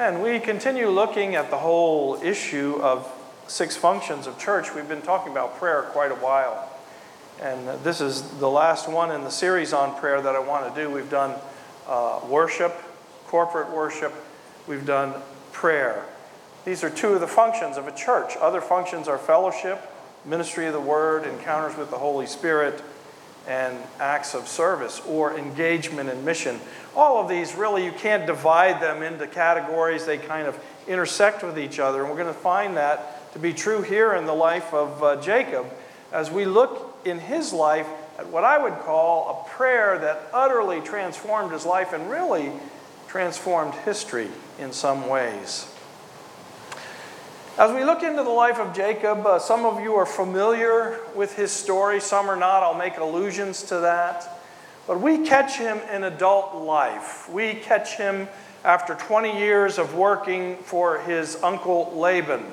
And we continue looking at the whole issue of six functions of church. We've been talking about prayer quite a while. And this is the last one in the series on prayer that I want to do. We've done uh, worship, corporate worship, we've done prayer. These are two of the functions of a church. Other functions are fellowship, ministry of the word, encounters with the Holy Spirit, and acts of service or engagement in mission. All of these, really, you can't divide them into categories. They kind of intersect with each other. And we're going to find that to be true here in the life of uh, Jacob as we look in his life at what I would call a prayer that utterly transformed his life and really transformed history in some ways. As we look into the life of Jacob, uh, some of you are familiar with his story, some are not. I'll make allusions to that. But we catch him in adult life. We catch him after 20 years of working for his uncle Laban.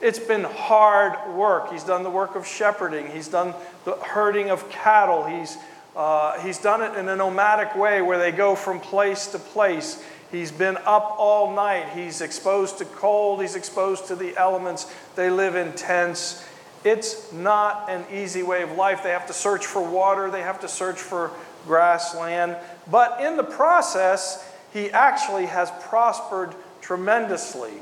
It's been hard work. He's done the work of shepherding, he's done the herding of cattle, he's, uh, he's done it in a nomadic way where they go from place to place. He's been up all night. He's exposed to cold. He's exposed to the elements. They live in tents. It's not an easy way of life. They have to search for water, they have to search for grassland. But in the process, he actually has prospered tremendously.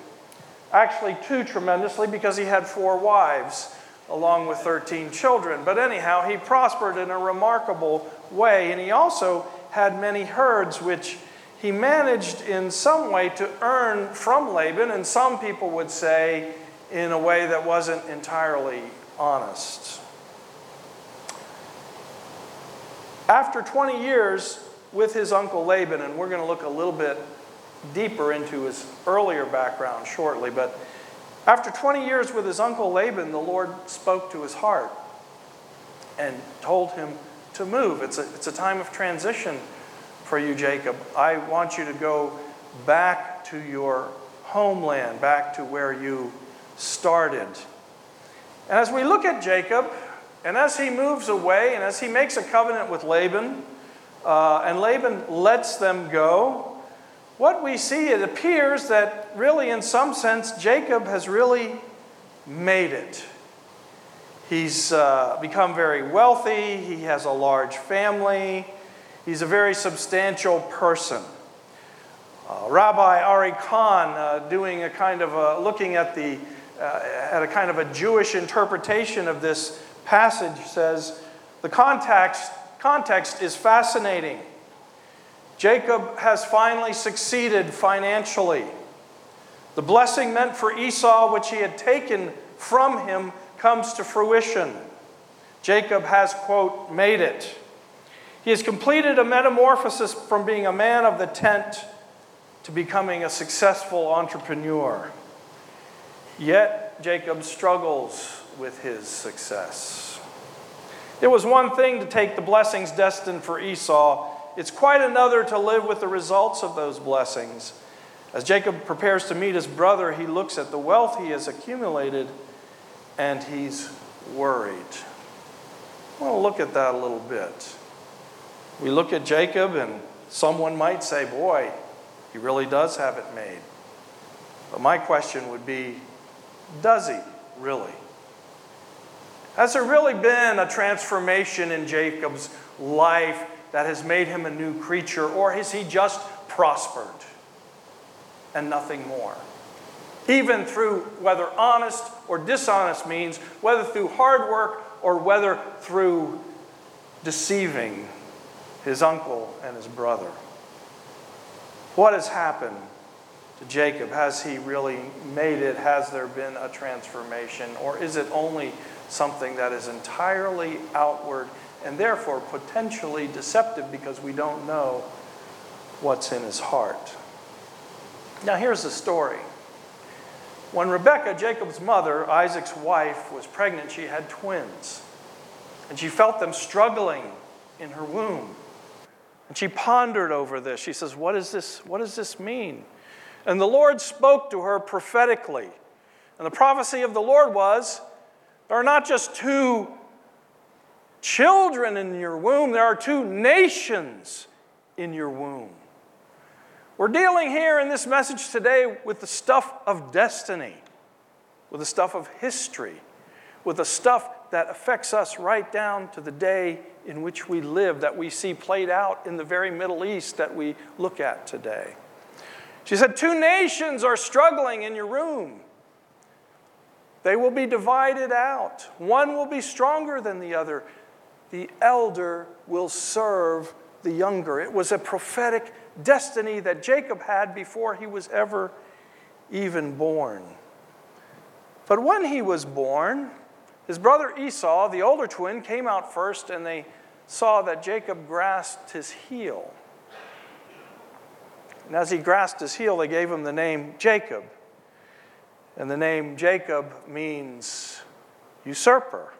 Actually, too tremendously because he had four wives along with 13 children. But anyhow, he prospered in a remarkable way. And he also had many herds, which he managed in some way to earn from Laban, and some people would say in a way that wasn't entirely honest. After 20 years with his uncle Laban, and we're going to look a little bit deeper into his earlier background shortly, but after 20 years with his uncle Laban, the Lord spoke to his heart and told him to move. It's a, it's a time of transition for you, Jacob. I want you to go back to your homeland, back to where you started. And as we look at Jacob, and as he moves away, and as he makes a covenant with Laban, uh, and Laban lets them go, what we see, it appears that really, in some sense, Jacob has really made it. He's uh, become very wealthy, he has a large family, He's a very substantial person. Uh, Rabbi Ari Kahn, uh, doing a kind of a, looking at the uh, at a kind of a Jewish interpretation of this passage, says the context context is fascinating. Jacob has finally succeeded financially. The blessing meant for Esau, which he had taken from him, comes to fruition. Jacob has, quote, made it. He has completed a metamorphosis from being a man of the tent to becoming a successful entrepreneur. Yet, Jacob struggles with his success. It was one thing to take the blessings destined for Esau, it's quite another to live with the results of those blessings. As Jacob prepares to meet his brother, he looks at the wealth he has accumulated and he's worried. I want to look at that a little bit. We look at Jacob, and someone might say, Boy, he really does have it made. But my question would be Does he really? Has there really been a transformation in Jacob's life that has made him a new creature, or has he just prospered and nothing more? Even through whether honest or dishonest means, whether through hard work or whether through deceiving his uncle and his brother. What has happened to Jacob? Has he really made it? Has there been a transformation? Or is it only something that is entirely outward and therefore potentially deceptive because we don't know what's in his heart? Now, here's the story. When Rebekah, Jacob's mother, Isaac's wife, was pregnant, she had twins. And she felt them struggling in her womb. And she pondered over this. She says, What, is this, what does this mean? And the Lord spoke to her prophetically. And the prophecy of the Lord was there are not just two children in your womb, there are two nations in your womb. We're dealing here in this message today with the stuff of destiny, with the stuff of history, with the stuff that affects us right down to the day in which we live, that we see played out in the very Middle East that we look at today. She said, Two nations are struggling in your room. They will be divided out. One will be stronger than the other. The elder will serve the younger. It was a prophetic destiny that Jacob had before he was ever even born. But when he was born, his brother Esau, the older twin, came out first and they saw that Jacob grasped his heel. And as he grasped his heel, they gave him the name Jacob. And the name Jacob means usurper.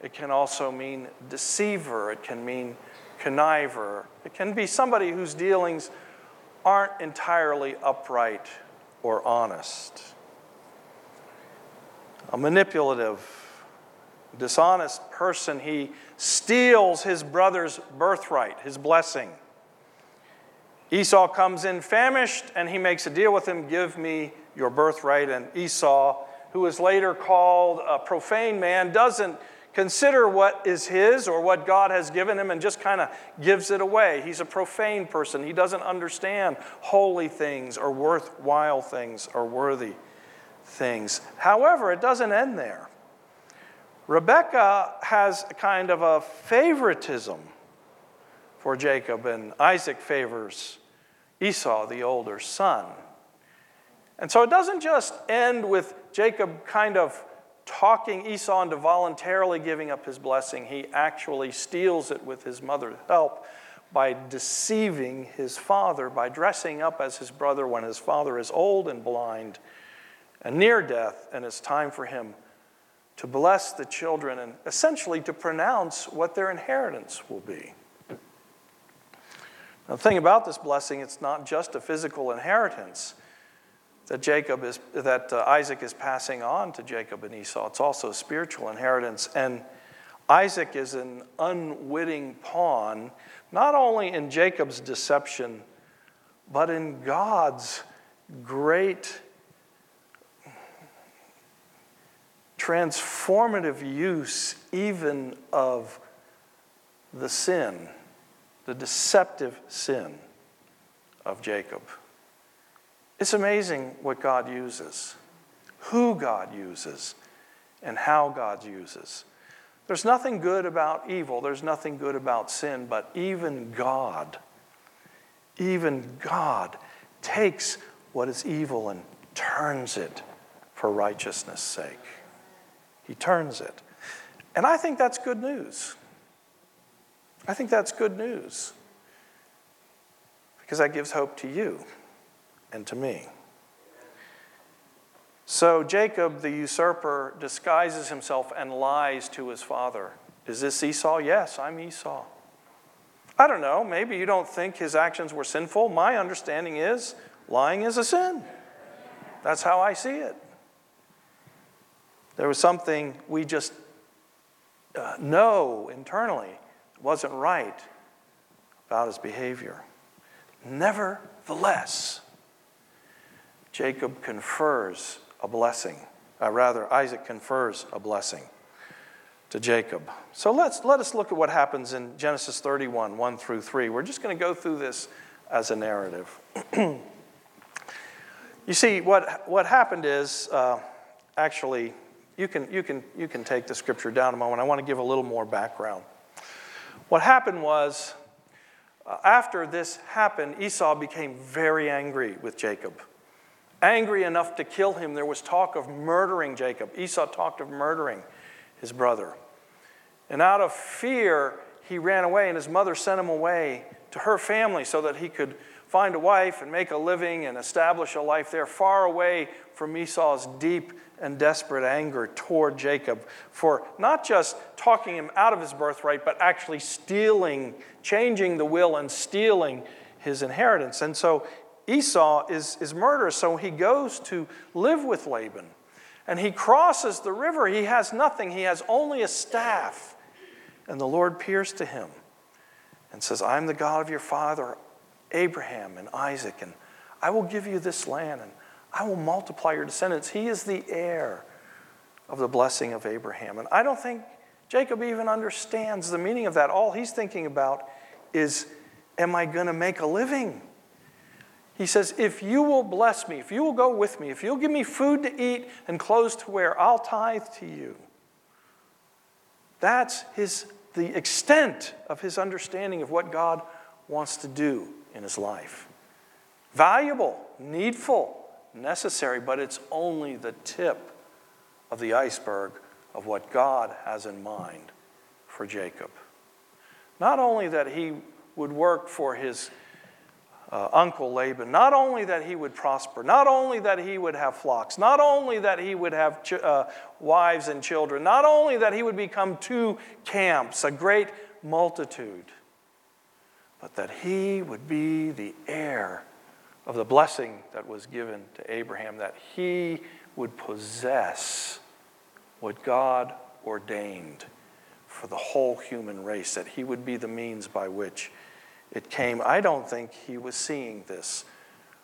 It can also mean deceiver. It can mean conniver. It can be somebody whose dealings aren't entirely upright or honest. A manipulative, dishonest person, he steals his brother's birthright, his blessing. Esau comes in famished and he makes a deal with him give me your birthright. And Esau, who is later called a profane man, doesn't consider what is his or what God has given him and just kind of gives it away. He's a profane person. He doesn't understand holy things or worthwhile things or worthy things. However, it doesn't end there. Rebecca has a kind of a favoritism for Jacob, and Isaac favors Esau, the older son. And so it doesn't just end with Jacob kind of talking Esau into voluntarily giving up his blessing, he actually steals it with his mother's help by deceiving his father, by dressing up as his brother when his father is old and blind and near death, and it's time for him to bless the children and essentially to pronounce what their inheritance will be. Now, the thing about this blessing, it's not just a physical inheritance that Jacob is that uh, Isaac is passing on to Jacob and Esau. It's also a spiritual inheritance and Isaac is an unwitting pawn not only in Jacob's deception but in God's great transformative use even of the sin, the deceptive sin of Jacob. It's amazing what God uses, who God uses, and how God uses. There's nothing good about evil, there's nothing good about sin, but even God, even God takes what is evil and turns it for righteousness' sake. He turns it. And I think that's good news. I think that's good news because that gives hope to you and to me. So Jacob, the usurper, disguises himself and lies to his father. Is this Esau? Yes, I'm Esau. I don't know. Maybe you don't think his actions were sinful. My understanding is lying is a sin. That's how I see it. There was something we just uh, know internally wasn't right about his behavior. Nevertheless, Jacob confers a blessing. Uh, rather, Isaac confers a blessing to Jacob. So let's, let us look at what happens in Genesis 31, 1 through 3. We're just going to go through this as a narrative. you see, what, what happened is uh, actually, you can, you, can, you can take the scripture down a moment. I want to give a little more background. What happened was, uh, after this happened, Esau became very angry with Jacob angry enough to kill him. There was talk of murdering Jacob. Esau talked of murdering his brother. And out of fear, he ran away, and his mother sent him away to her family so that he could find a wife and make a living and establish a life there, far away from Esau's deep and desperate anger toward Jacob for not just talking him out of his birthright, but actually stealing, changing the will and stealing his inheritance. And so Esau is, is murderous, so he goes to live with Laban. And he crosses the river. He has nothing, he has only a staff. And the Lord appears to him and says, I'm the God of your father, Abraham and Isaac, and I will give you this land, and I will multiply your descendants. He is the heir of the blessing of Abraham. And I don't think Jacob even understands the meaning of that. All he's thinking about is, Am I going to make a living? He says, If you will bless me, if you will go with me, if you'll give me food to eat and clothes to wear, I'll tithe to you. That's his, the extent of his understanding of what God wants to do in his life. Valuable, needful, necessary, but it's only the tip of the iceberg of what God has in mind for Jacob. Not only that he would work for his uh, uncle Laban, not only that he would prosper, not only that he would have flocks, not only that he would have ch- uh, wives and children, not only that he would become two camps, a great multitude, but that he would be the heir of the blessing that was given to Abraham, that he would possess what God ordained for the whole human race, that he would be the means by which it came. I don't think he was seeing this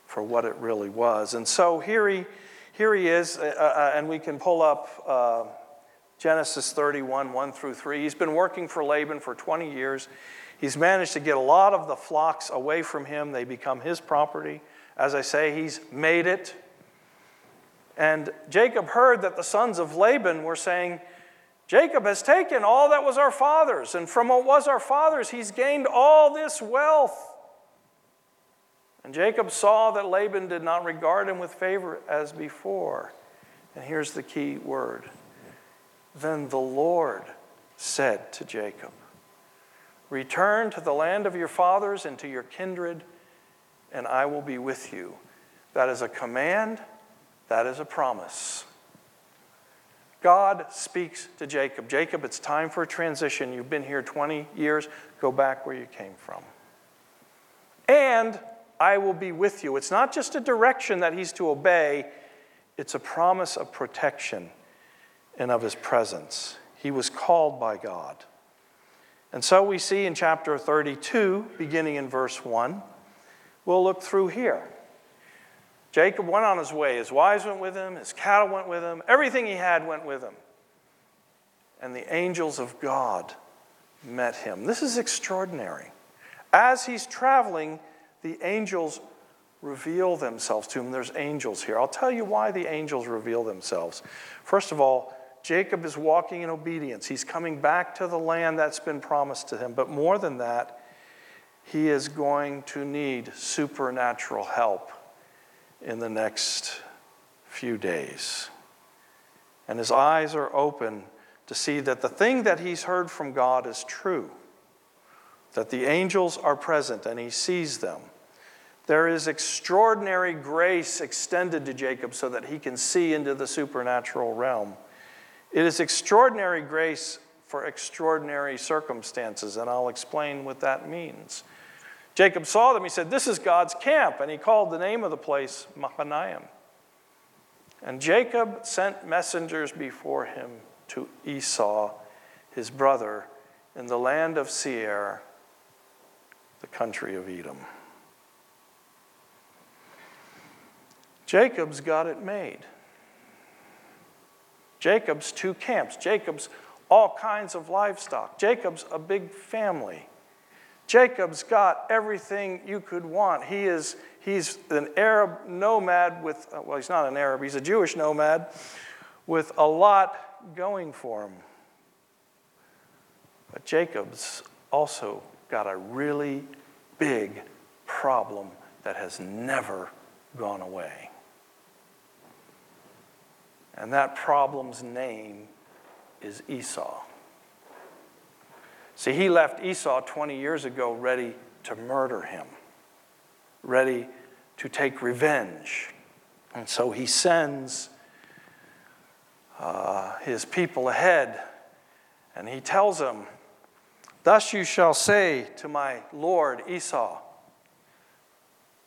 for what it really was. And so here he, here he is, uh, uh, and we can pull up uh, Genesis 31, 1 through 3. He's been working for Laban for 20 years. He's managed to get a lot of the flocks away from him, they become his property. As I say, he's made it. And Jacob heard that the sons of Laban were saying, Jacob has taken all that was our father's, and from what was our father's, he's gained all this wealth. And Jacob saw that Laban did not regard him with favor as before. And here's the key word Then the Lord said to Jacob, Return to the land of your fathers and to your kindred, and I will be with you. That is a command, that is a promise. God speaks to Jacob Jacob, it's time for a transition. You've been here 20 years, go back where you came from. And I will be with you. It's not just a direction that he's to obey, it's a promise of protection and of his presence. He was called by God. And so we see in chapter 32, beginning in verse 1, we'll look through here. Jacob went on his way. His wives went with him, his cattle went with him, everything he had went with him. And the angels of God met him. This is extraordinary. As he's traveling, the angels reveal themselves to him. There's angels here. I'll tell you why the angels reveal themselves. First of all, Jacob is walking in obedience. He's coming back to the land that's been promised to him. But more than that, he is going to need supernatural help in the next few days. And his eyes are open to see that the thing that he's heard from God is true, that the angels are present and he sees them. There is extraordinary grace extended to Jacob so that he can see into the supernatural realm. It is extraordinary grace for extraordinary circumstances, and I'll explain what that means. Jacob saw them. He said, This is God's camp. And he called the name of the place Mahanaim. And Jacob sent messengers before him to Esau, his brother, in the land of Seir, the country of Edom. Jacob's got it made. Jacob's two camps. Jacob's all kinds of livestock. Jacob's a big family. Jacob's got everything you could want. He is he's an Arab nomad with uh, well he's not an Arab, he's a Jewish nomad with a lot going for him. But Jacob's also got a really big problem that has never gone away. And that problem's name is Esau. See, he left Esau 20 years ago ready to murder him, ready to take revenge. And so he sends uh, his people ahead and he tells them, Thus you shall say to my Lord Esau,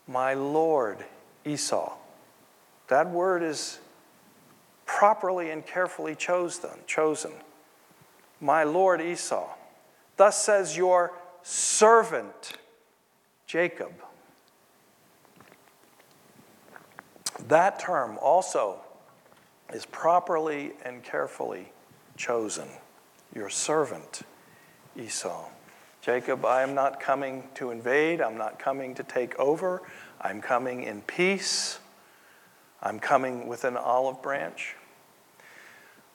my Lord Esau. That word is properly and carefully chosen. My lord Esau, thus says your servant Jacob. That term also is properly and carefully chosen. Your servant Esau. Jacob, I am not coming to invade. I'm not coming to take over. I'm coming in peace. I'm coming with an olive branch.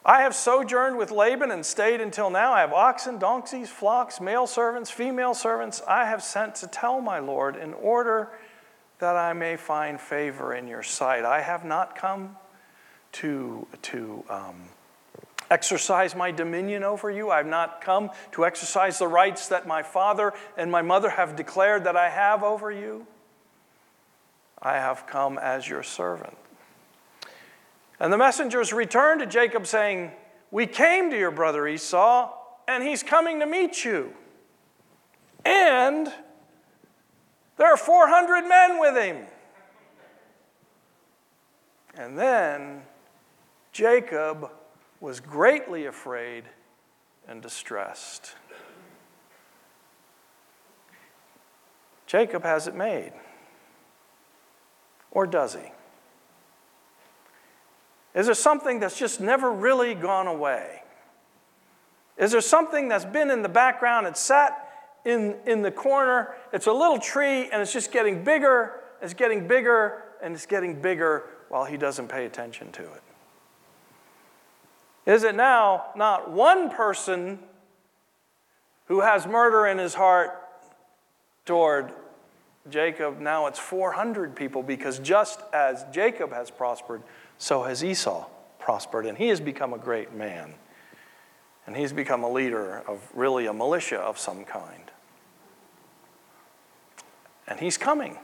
I have sojourned with Laban and stayed until now. I have oxen, donkeys, flocks, male servants, female servants. I have sent to tell my Lord in order that I may find favor in your sight. I have not come to, to um, exercise my dominion over you. I've not come to exercise the rights that my father and my mother have declared that I have over you. I have come as your servant. And the messengers returned to Jacob, saying, We came to your brother Esau, and he's coming to meet you. And there are 400 men with him. And then Jacob was greatly afraid and distressed. Jacob has it made. Or does he? Is there something that's just never really gone away? Is there something that's been in the background and sat in, in the corner? It's a little tree and it's just getting bigger, it's getting bigger, and it's getting bigger while he doesn't pay attention to it. Is it now not one person who has murder in his heart toward Jacob? Now it's 400 people because just as Jacob has prospered, so has Esau prospered, and he has become a great man. And he's become a leader of really a militia of some kind. And he's coming.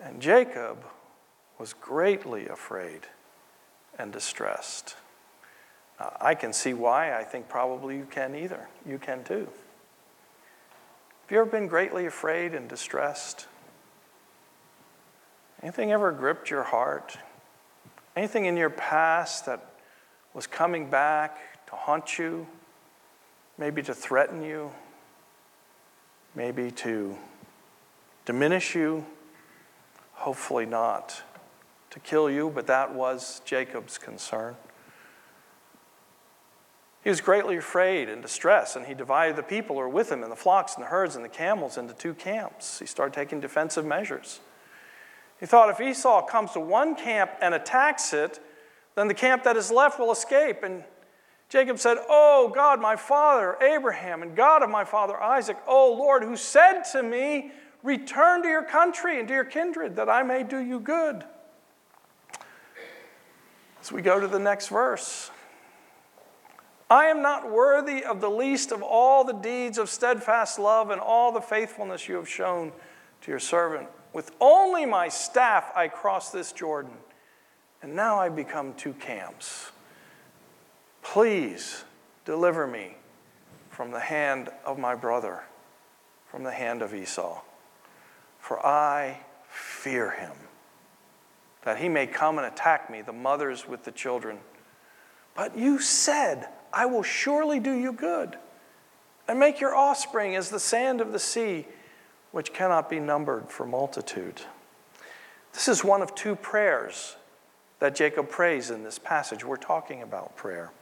And Jacob was greatly afraid and distressed. Uh, I can see why. I think probably you can either. You can too. Have you ever been greatly afraid and distressed? Anything ever gripped your heart? Anything in your past that was coming back to haunt you? Maybe to threaten you? Maybe to diminish you? Hopefully not to kill you, but that was Jacob's concern. He was greatly afraid and distressed, and he divided the people who were with him and the flocks and the herds and the camels into two camps. He started taking defensive measures. He thought if Esau comes to one camp and attacks it, then the camp that is left will escape. And Jacob said, Oh God, my father Abraham, and God of my father Isaac, oh Lord, who said to me, Return to your country and to your kindred, that I may do you good. As we go to the next verse, I am not worthy of the least of all the deeds of steadfast love and all the faithfulness you have shown to your servant. With only my staff I crossed this Jordan, and now I become two camps. Please deliver me from the hand of my brother, from the hand of Esau, for I fear him, that he may come and attack me, the mothers with the children. But you said, I will surely do you good, and make your offspring as the sand of the sea which cannot be numbered for multitude. This is one of two prayers that Jacob prays in this passage. We're talking about prayer.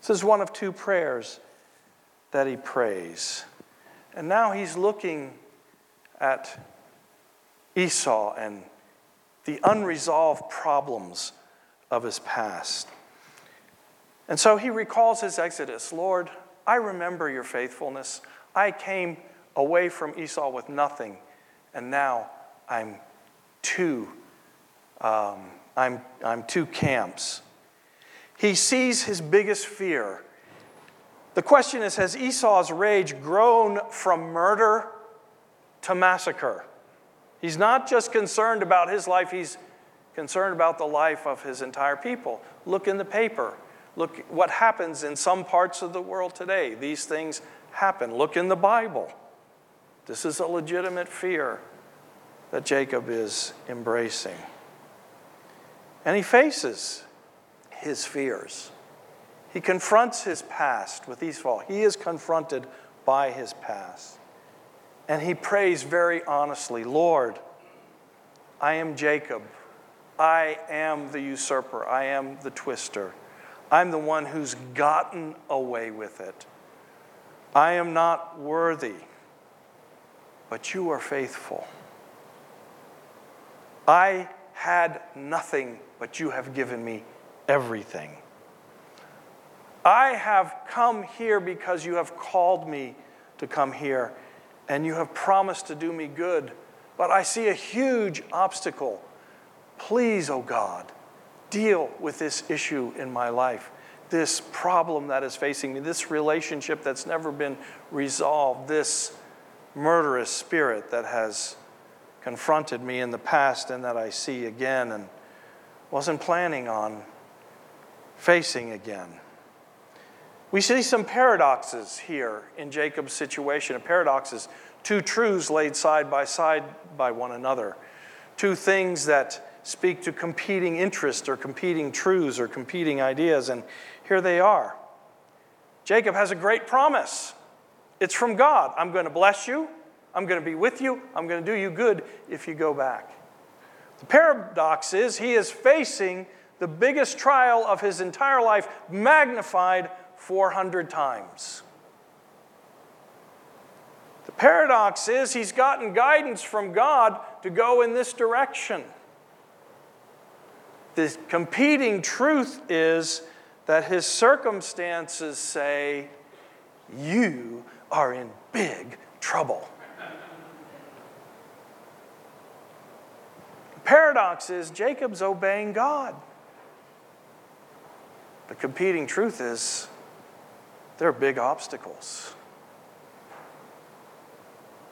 This is one of two prayers that he prays. And now he's looking at Esau and the unresolved problems of his past. And so he recalls his exodus Lord, I remember your faithfulness. I came away from Esau with nothing, and now I'm two. Um, I'm, I'm two camps. He sees his biggest fear. The question is Has Esau's rage grown from murder to massacre? He's not just concerned about his life, he's concerned about the life of his entire people. Look in the paper. Look what happens in some parts of the world today. These things happen. Look in the Bible. This is a legitimate fear that Jacob is embracing. And he faces his fears. He confronts his past with Esau. He is confronted by his past. And he prays very honestly Lord, I am Jacob. I am the usurper. I am the twister. I'm the one who's gotten away with it. I am not worthy, but you are faithful. I had nothing, but you have given me everything. I have come here because you have called me to come here, and you have promised to do me good. But I see a huge obstacle. Please, oh God, deal with this issue in my life, this problem that is facing me, this relationship that's never been resolved, this murderous spirit that has confronted me in the past and that I see again and wasn't planning on facing again. We see some paradoxes here in Jacob's situation. A paradox is two truths laid side by side by one another, two things that speak to competing interests or competing truths or competing ideas, and here they are. Jacob has a great promise. It's from God. I'm going to bless you. I'm going to be with you. I'm going to do you good if you go back. The paradox is he is facing the biggest trial of his entire life, magnified 400 times. The paradox is he's gotten guidance from God to go in this direction. The competing truth is that his circumstances say, You are in big trouble. The paradox is Jacob's obeying God. The competing truth is there are big obstacles.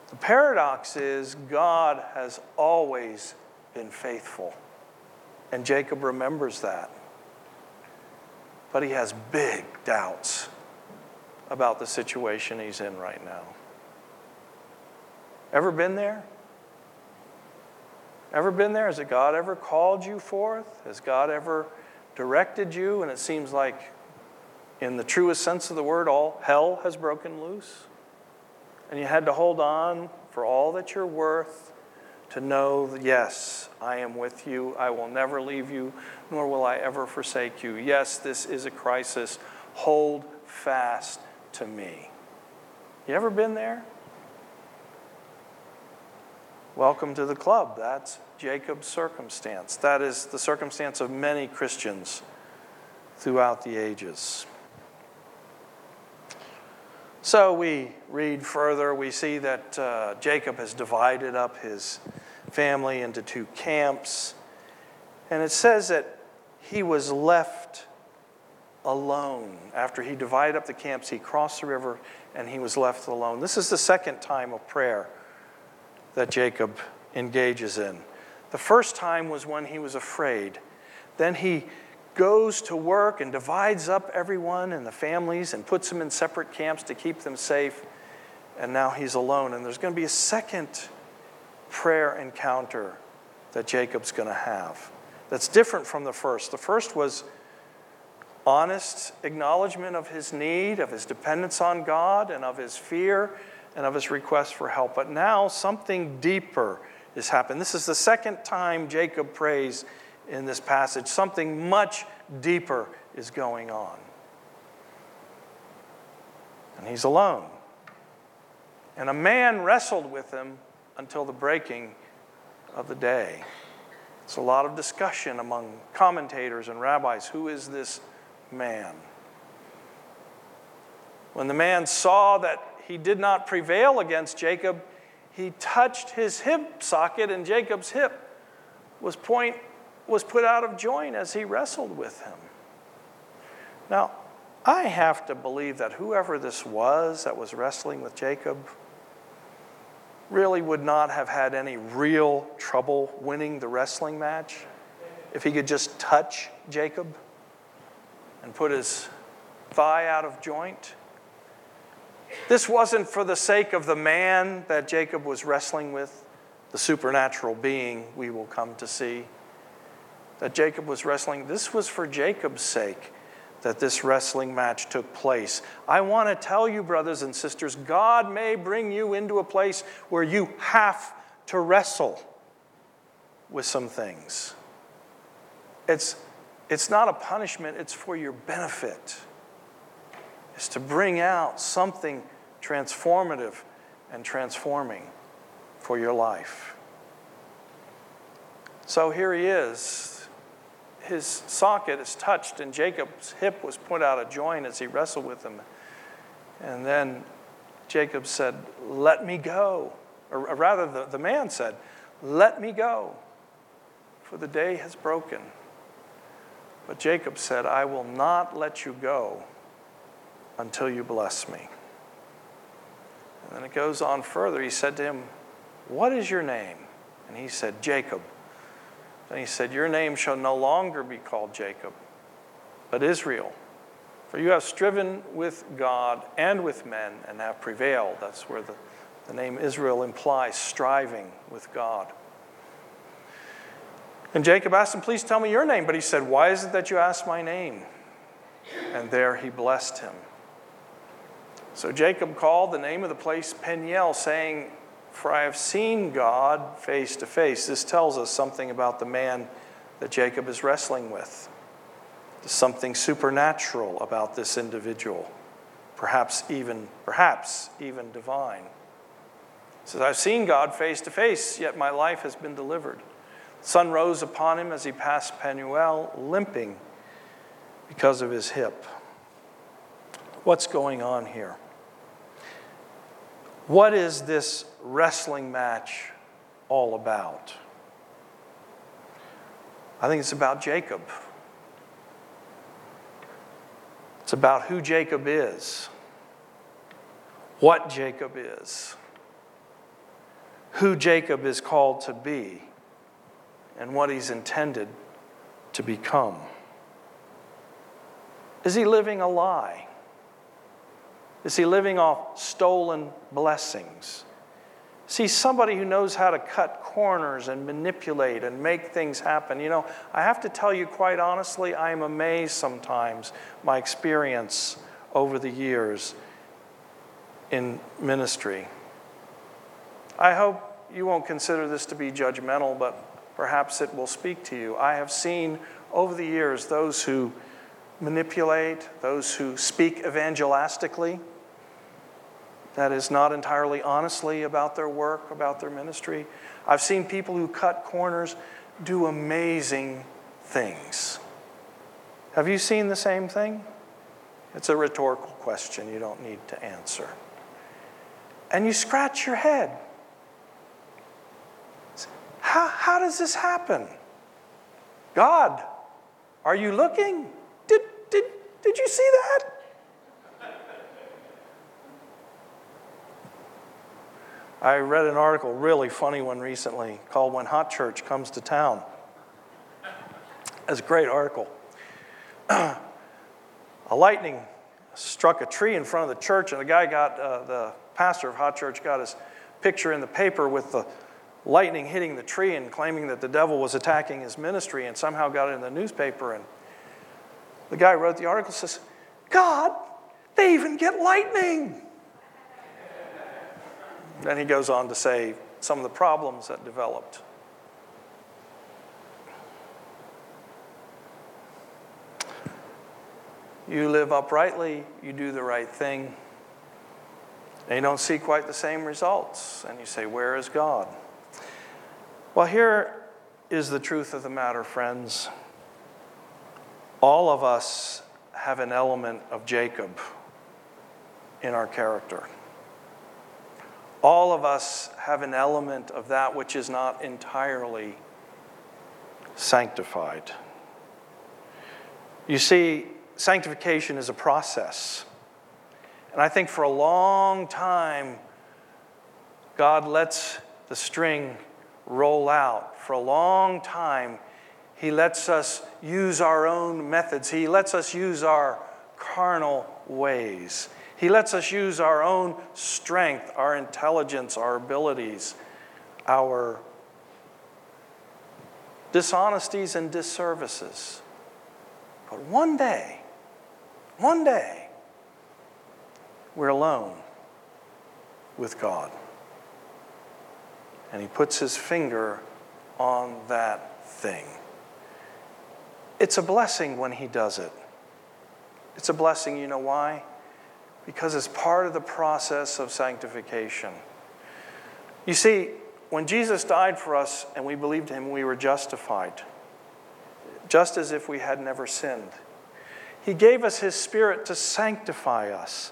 The paradox is God has always been faithful, and Jacob remembers that. But he has big doubts about the situation he's in right now. Ever been there? Ever been there? Has God ever called you forth? Has God ever directed you and it seems like in the truest sense of the word, all hell has broken loose. And you had to hold on for all that you're worth to know that, yes, I am with you. I will never leave you, nor will I ever forsake you. Yes, this is a crisis. Hold fast to me. You ever been there? Welcome to the club. That's Jacob's circumstance. That is the circumstance of many Christians throughout the ages. So we read further, we see that uh, Jacob has divided up his family into two camps. And it says that he was left alone. After he divided up the camps, he crossed the river and he was left alone. This is the second time of prayer that Jacob engages in. The first time was when he was afraid. Then he goes to work and divides up everyone and the families and puts them in separate camps to keep them safe. And now he's alone. And there's going to be a second prayer encounter that Jacob's going to have that's different from the first. The first was honest acknowledgement of his need, of his dependence on God, and of his fear and of his request for help. But now something deeper is happening. This is the second time Jacob prays in this passage. Something much deeper is going on. And he's alone. And a man wrestled with him until the breaking of the day. It's a lot of discussion among commentators and rabbis. Who is this man? When the man saw that he did not prevail against Jacob, he touched his hip socket, and Jacob's hip was point was put out of joint as he wrestled with him. Now, I have to believe that whoever this was that was wrestling with Jacob really would not have had any real trouble winning the wrestling match if he could just touch Jacob and put his thigh out of joint. This wasn't for the sake of the man that Jacob was wrestling with, the supernatural being we will come to see that Jacob was wrestling, this was for Jacob's sake that this wrestling match took place. I want to tell you, brothers and sisters, God may bring you into a place where you have to wrestle. with some things. It's, it's not a punishment, it's for your benefit. It's to bring out something transformative and transforming for your life. So here he is. His socket is touched, and Jacob's hip was put out of joint as he wrestled with him. And then Jacob said, Let me go. Or rather, the, the man said, Let me go, for the day has broken. But Jacob said, I will not let you go until you bless me. And then it goes on further. He said to him, What is your name? And he said, Jacob. Then he said, Your name shall no longer be called Jacob, but Israel. For you have striven with God and with men and have prevailed. That's where the, the name Israel implies striving with God. And Jacob asked him, Please tell me your name. But he said, Why is it that you ask my name? And there he blessed him. So Jacob called the name of the place Peniel, saying, For I have seen God face to face. This tells us something about the man that Jacob is wrestling with. There's something supernatural about this individual, perhaps even, perhaps even divine. He says, I've seen God face to face, yet my life has been delivered. Sun rose upon him as he passed Penuel, limping because of his hip. What's going on here? What is this wrestling match all about? I think it's about Jacob. It's about who Jacob is, what Jacob is, who Jacob is called to be, and what he's intended to become. Is he living a lie? Is he living off stolen blessings? See, somebody who knows how to cut corners and manipulate and make things happen? You know, I have to tell you quite honestly, I am amazed sometimes, my experience over the years in ministry. I hope you won't consider this to be judgmental, but perhaps it will speak to you. I have seen over the years those who manipulate, those who speak evangelistically, that is not entirely honestly about their work, about their ministry. I've seen people who cut corners do amazing things. Have you seen the same thing? It's a rhetorical question you don't need to answer. And you scratch your head. How, how does this happen? God, are you looking? Did, did, did you see that? I read an article, really funny one recently, called When Hot Church Comes to Town. It's a great article. a lightning struck a tree in front of the church, and the guy got, uh, the pastor of Hot Church got his picture in the paper with the lightning hitting the tree and claiming that the devil was attacking his ministry and somehow got it in the newspaper. And the guy wrote the article says, God, they even get lightning. Then he goes on to say some of the problems that developed. You live uprightly, you do the right thing, and you don't see quite the same results. And you say, Where is God? Well, here is the truth of the matter, friends. All of us have an element of Jacob in our character all of us have an element of that which is not entirely sanctified. You see, sanctification is a process. And I think for a long time, God lets the string roll out. For a long time, He lets us use our own methods, He lets us use our carnal ways. He lets us use our own strength, our intelligence, our abilities, our dishonesties and disservices. But one day, one day, we're alone with God. And He puts His finger on that thing. It's a blessing when He does it. It's a blessing, you know why? Because it's part of the process of sanctification. You see, when Jesus died for us and we believed Him, we were justified, just as if we had never sinned. He gave us His Spirit to sanctify us.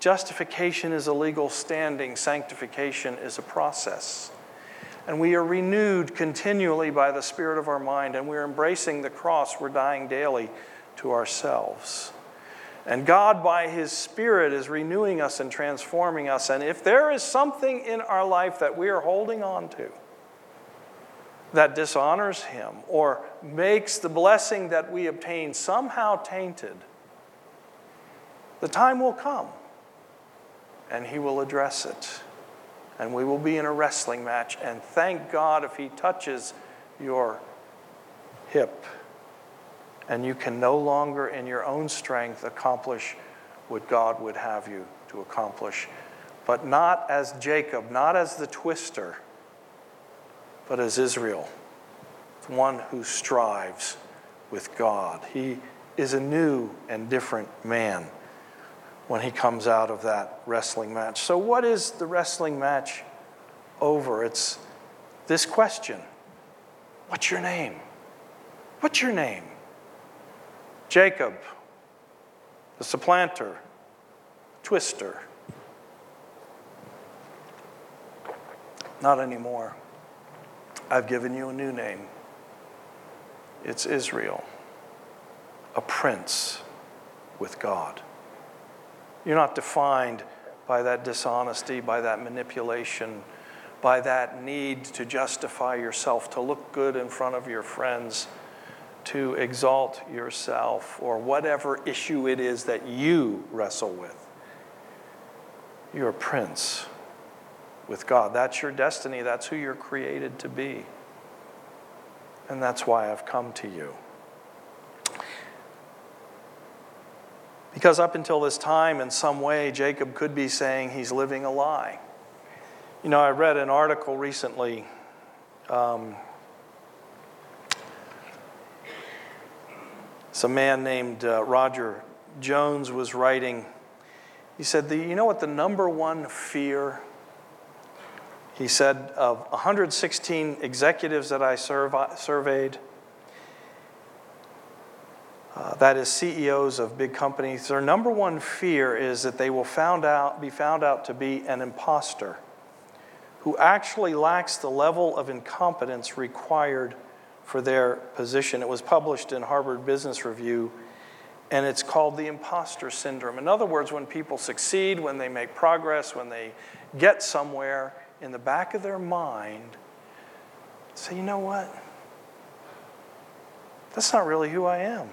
Justification is a legal standing, sanctification is a process. And we are renewed continually by the Spirit of our mind, and we're embracing the cross. We're dying daily to ourselves. And God, by His Spirit, is renewing us and transforming us. And if there is something in our life that we are holding on to that dishonors Him or makes the blessing that we obtain somehow tainted, the time will come and He will address it and we will be in a wrestling match. And thank God if He touches your hip and you can no longer, in your own strength, accomplish what God would have you to accomplish. But not as Jacob, not as the twister, but as Israel, the one who strives with God. He is a new and different man when he comes out of that wrestling match. So, what is the wrestling match over? It's this question What's your name? What's your name? Jacob, the supplanter, twister. Not anymore. I've given you a new name. It's Israel, a prince with God. You're not defined by that dishonesty, by that manipulation, by that need to justify yourself, to look good in front of your friends, to exalt yourself, or whatever issue it is that you wrestle with. You're a prince with God. That's your destiny. That's who you're created to be. And that's why I've come to you. Because up until this time, in some way, Jacob could be saying he's living a lie. You know, I read an article recently. Um, some man named uh, Roger Jones was writing. He said, the, You know what the number one fear? He said, of 116 executives that I serve, surveyed, uh, that is CEOs of big companies, their number one fear is that they will found out, be found out to be an imposter who actually lacks the level of incompetence required for their position. It was published in Harvard Business Review, and it's called the imposter syndrome. In other words, when people succeed, when they make progress, when they get somewhere, in the back of their mind, say, you know what? That's not really who I am.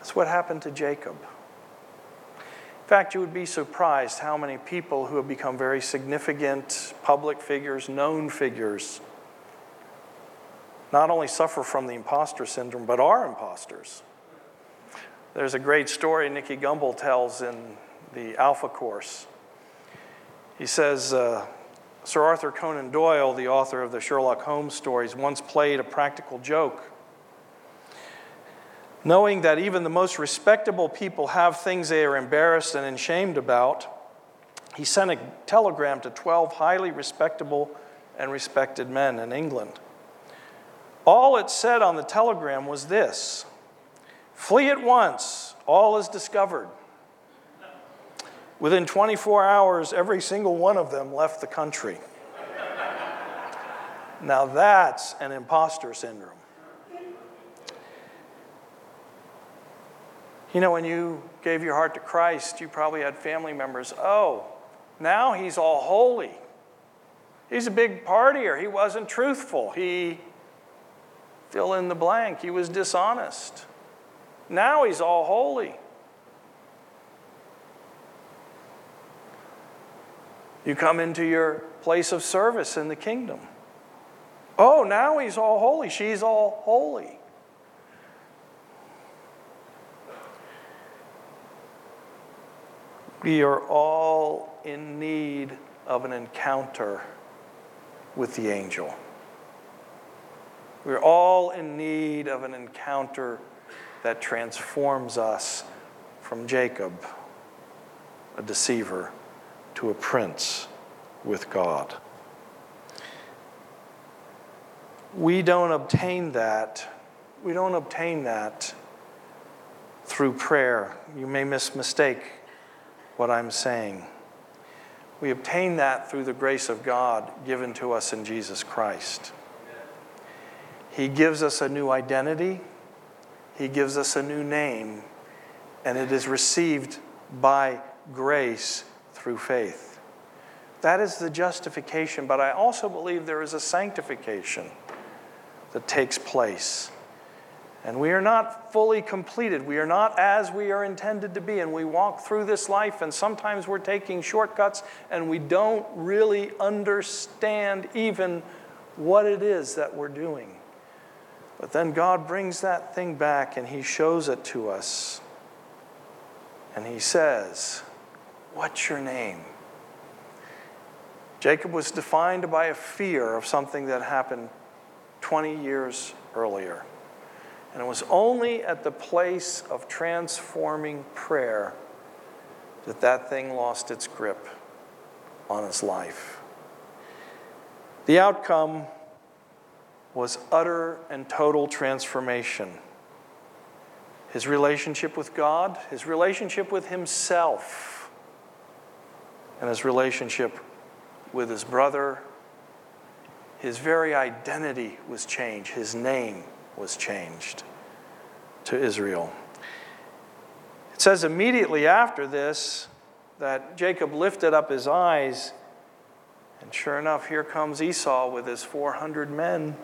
That's what happened to Jacob. In fact, you would be surprised how many people who have become very significant public figures, known figures, not only suffer from the imposter syndrome, but are imposters. There's a great story Nicky Gumbel tells in the Alpha Course. He says, uh, Sir Arthur Conan Doyle, the author of the Sherlock Holmes stories, once played a practical joke Knowing that even the most respectable people have things they are embarrassed and ashamed about, he sent a telegram to 12 highly respectable and respected men in England. All it said on the telegram was this Flee at once, all is discovered. Within 24 hours, every single one of them left the country. now that's an imposter syndrome. You know, when you gave your heart to Christ, you probably had family members. Oh, now he's all holy. He's a big partier. He wasn't truthful. He, fill in the blank, he was dishonest. Now he's all holy. You come into your place of service in the kingdom. Oh, now he's all holy. She's all holy. We are all in need of an encounter with the angel. We're all in need of an encounter that transforms us from Jacob, a deceiver, to a prince with God. We don't obtain that. We don't obtain that through prayer. You may miss mistake what I'm saying. We obtain that through the grace of God given to us in Jesus Christ. He gives us a new identity, He gives us a new name, and it is received by grace through faith. That is the justification, but I also believe there is a sanctification that takes place. And we are not fully completed. We are not as we are intended to be. And we walk through this life, and sometimes we're taking shortcuts, and we don't really understand even what it is that we're doing. But then God brings that thing back and He shows it to us. And He says, What's your name? Jacob was defined by a fear of something that happened 20 years earlier. And it was only at the place of transforming prayer that that thing lost its grip on his life. The outcome was utter and total transformation. His relationship with God, his relationship with himself, and his relationship with his brother, his very identity was changed. His name was changed to Israel. It says immediately after this that Jacob lifted up his eyes, and sure enough, here comes Esau with his 400 men.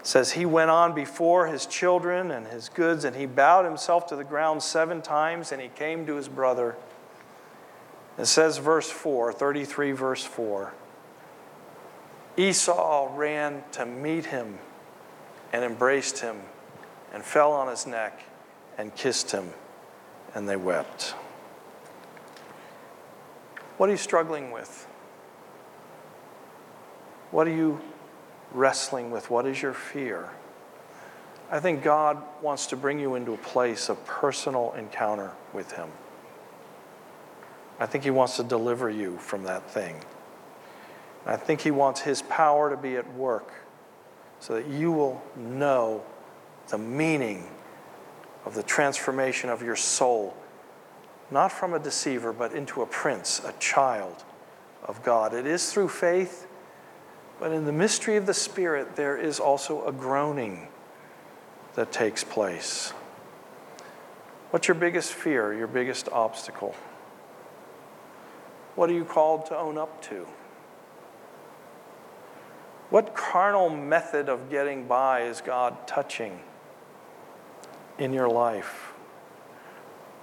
It says he went on before his children and his goods, and he bowed himself to the ground seven times, and he came to his brother. It says, verse 4, 33, verse 4. Esau ran to meet him and embraced him and fell on his neck and kissed him, and they wept. What are you struggling with? What are you wrestling with? What is your fear? I think God wants to bring you into a place of personal encounter with Him. I think He wants to deliver you from that thing. I think He wants His power to be at work so that you will know the meaning of the transformation of your soul, not from a deceiver, but into a prince, a child of God. It is through faith, but in the mystery of the Spirit, there is also a groaning that takes place. What's your biggest fear, your biggest obstacle? What are you called to own up to? What carnal method of getting by is God touching in your life?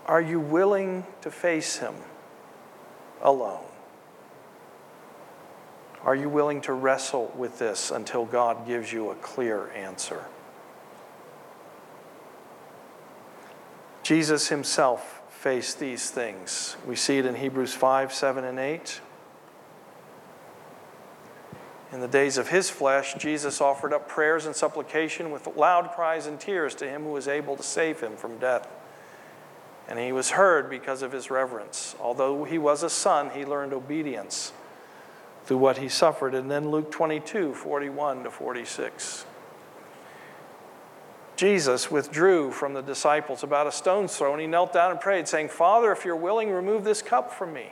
Are you willing to face Him alone? Are you willing to wrestle with this until God gives you a clear answer? Jesus Himself faced these things. We see it in Hebrews 5, 7, and 8. In the days of his flesh, Jesus offered up prayers and supplication with loud cries and tears to him who was able to save him from death. And he was heard because of his reverence. Although he was a son, he learned obedience through what he suffered. And then Luke 22, 41 to 46. Jesus withdrew from the disciples about a stone's throw, and he knelt down and prayed, saying, Father, if you're willing, remove this cup from me.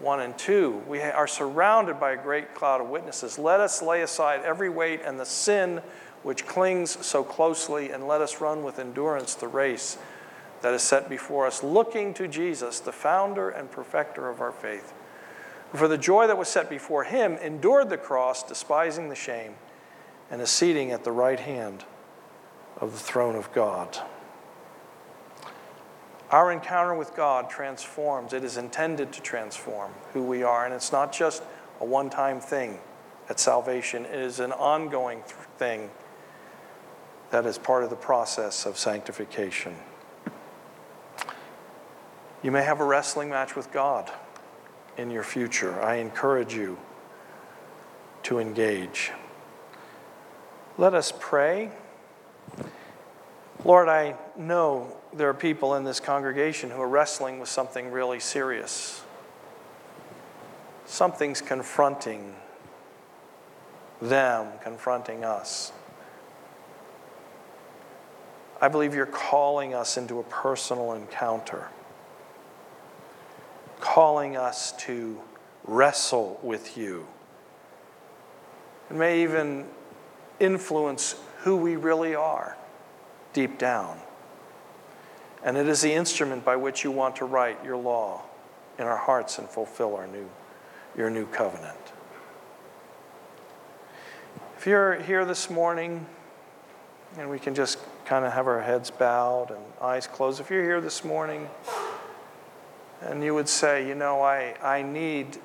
1 and 2, we are surrounded by a great cloud of witnesses. Let us lay aside every weight and the sin which clings so closely, and let us run with endurance the race that is set before us, looking to Jesus, the founder and perfecter of our faith. For the joy that was set before him endured the cross, despising the shame, and is seating at the right hand of the throne of God. Our encounter with God transforms. It is intended to transform who we are. And it's not just a one time thing at salvation, it is an ongoing thing that is part of the process of sanctification. You may have a wrestling match with God in your future. I encourage you to engage. Let us pray. Lord, I know there are people in this congregation who are wrestling with something really serious. Something's confronting them, confronting us. I believe you're calling us into a personal encounter, calling us to wrestle with you. It may even influence who we really are deep down. And it is the instrument by which you want to write your law in our hearts and fulfill our new, your new covenant. If you're here this morning, and we can just kind of have our heads bowed and eyes closed. If you're here this morning and you would say, you know, I, I need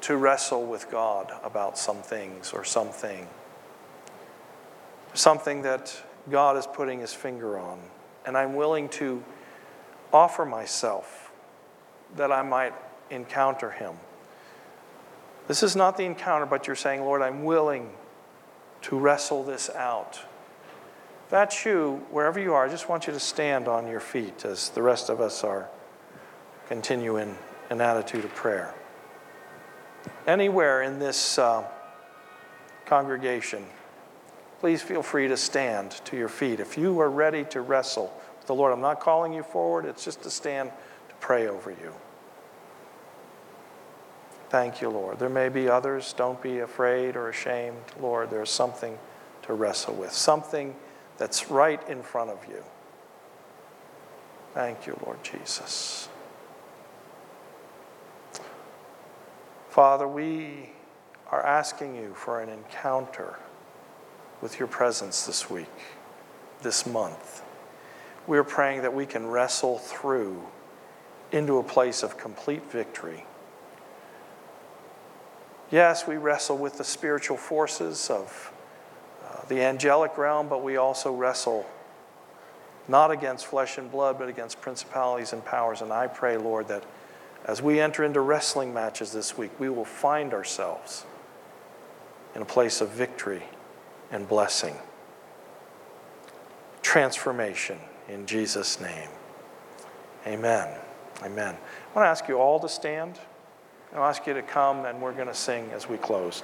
to wrestle with God about some things or something, something that God is putting his finger on, and I'm willing to offer myself that I might encounter him. This is not the encounter, but you're saying, Lord, I'm willing to wrestle this out. If that's you, wherever you are, I just want you to stand on your feet as the rest of us are continuing an attitude of prayer. Anywhere in this uh, congregation, please feel free to stand to your feet. If you are ready to wrestle with the Lord, I'm not calling you forward, it's just to stand to pray over you. Thank you, Lord. There may be others. Don't be afraid or ashamed. Lord, there's something to wrestle with, something that's right in front of you. Thank you, Lord Jesus. Father, we are asking you for an encounter with your presence this week, this month. We are praying that we can wrestle through into a place of complete victory. Yes, we wrestle with the spiritual forces of uh, the angelic realm, but we also wrestle not against flesh and blood, but against principalities and powers. And I pray, Lord, that as we enter into wrestling matches this week, we will find ourselves in a place of victory and blessing. Transformation in Jesus' name. Amen. Amen. I want to ask you all to stand. I'll ask you to come, and we're going to sing as we close.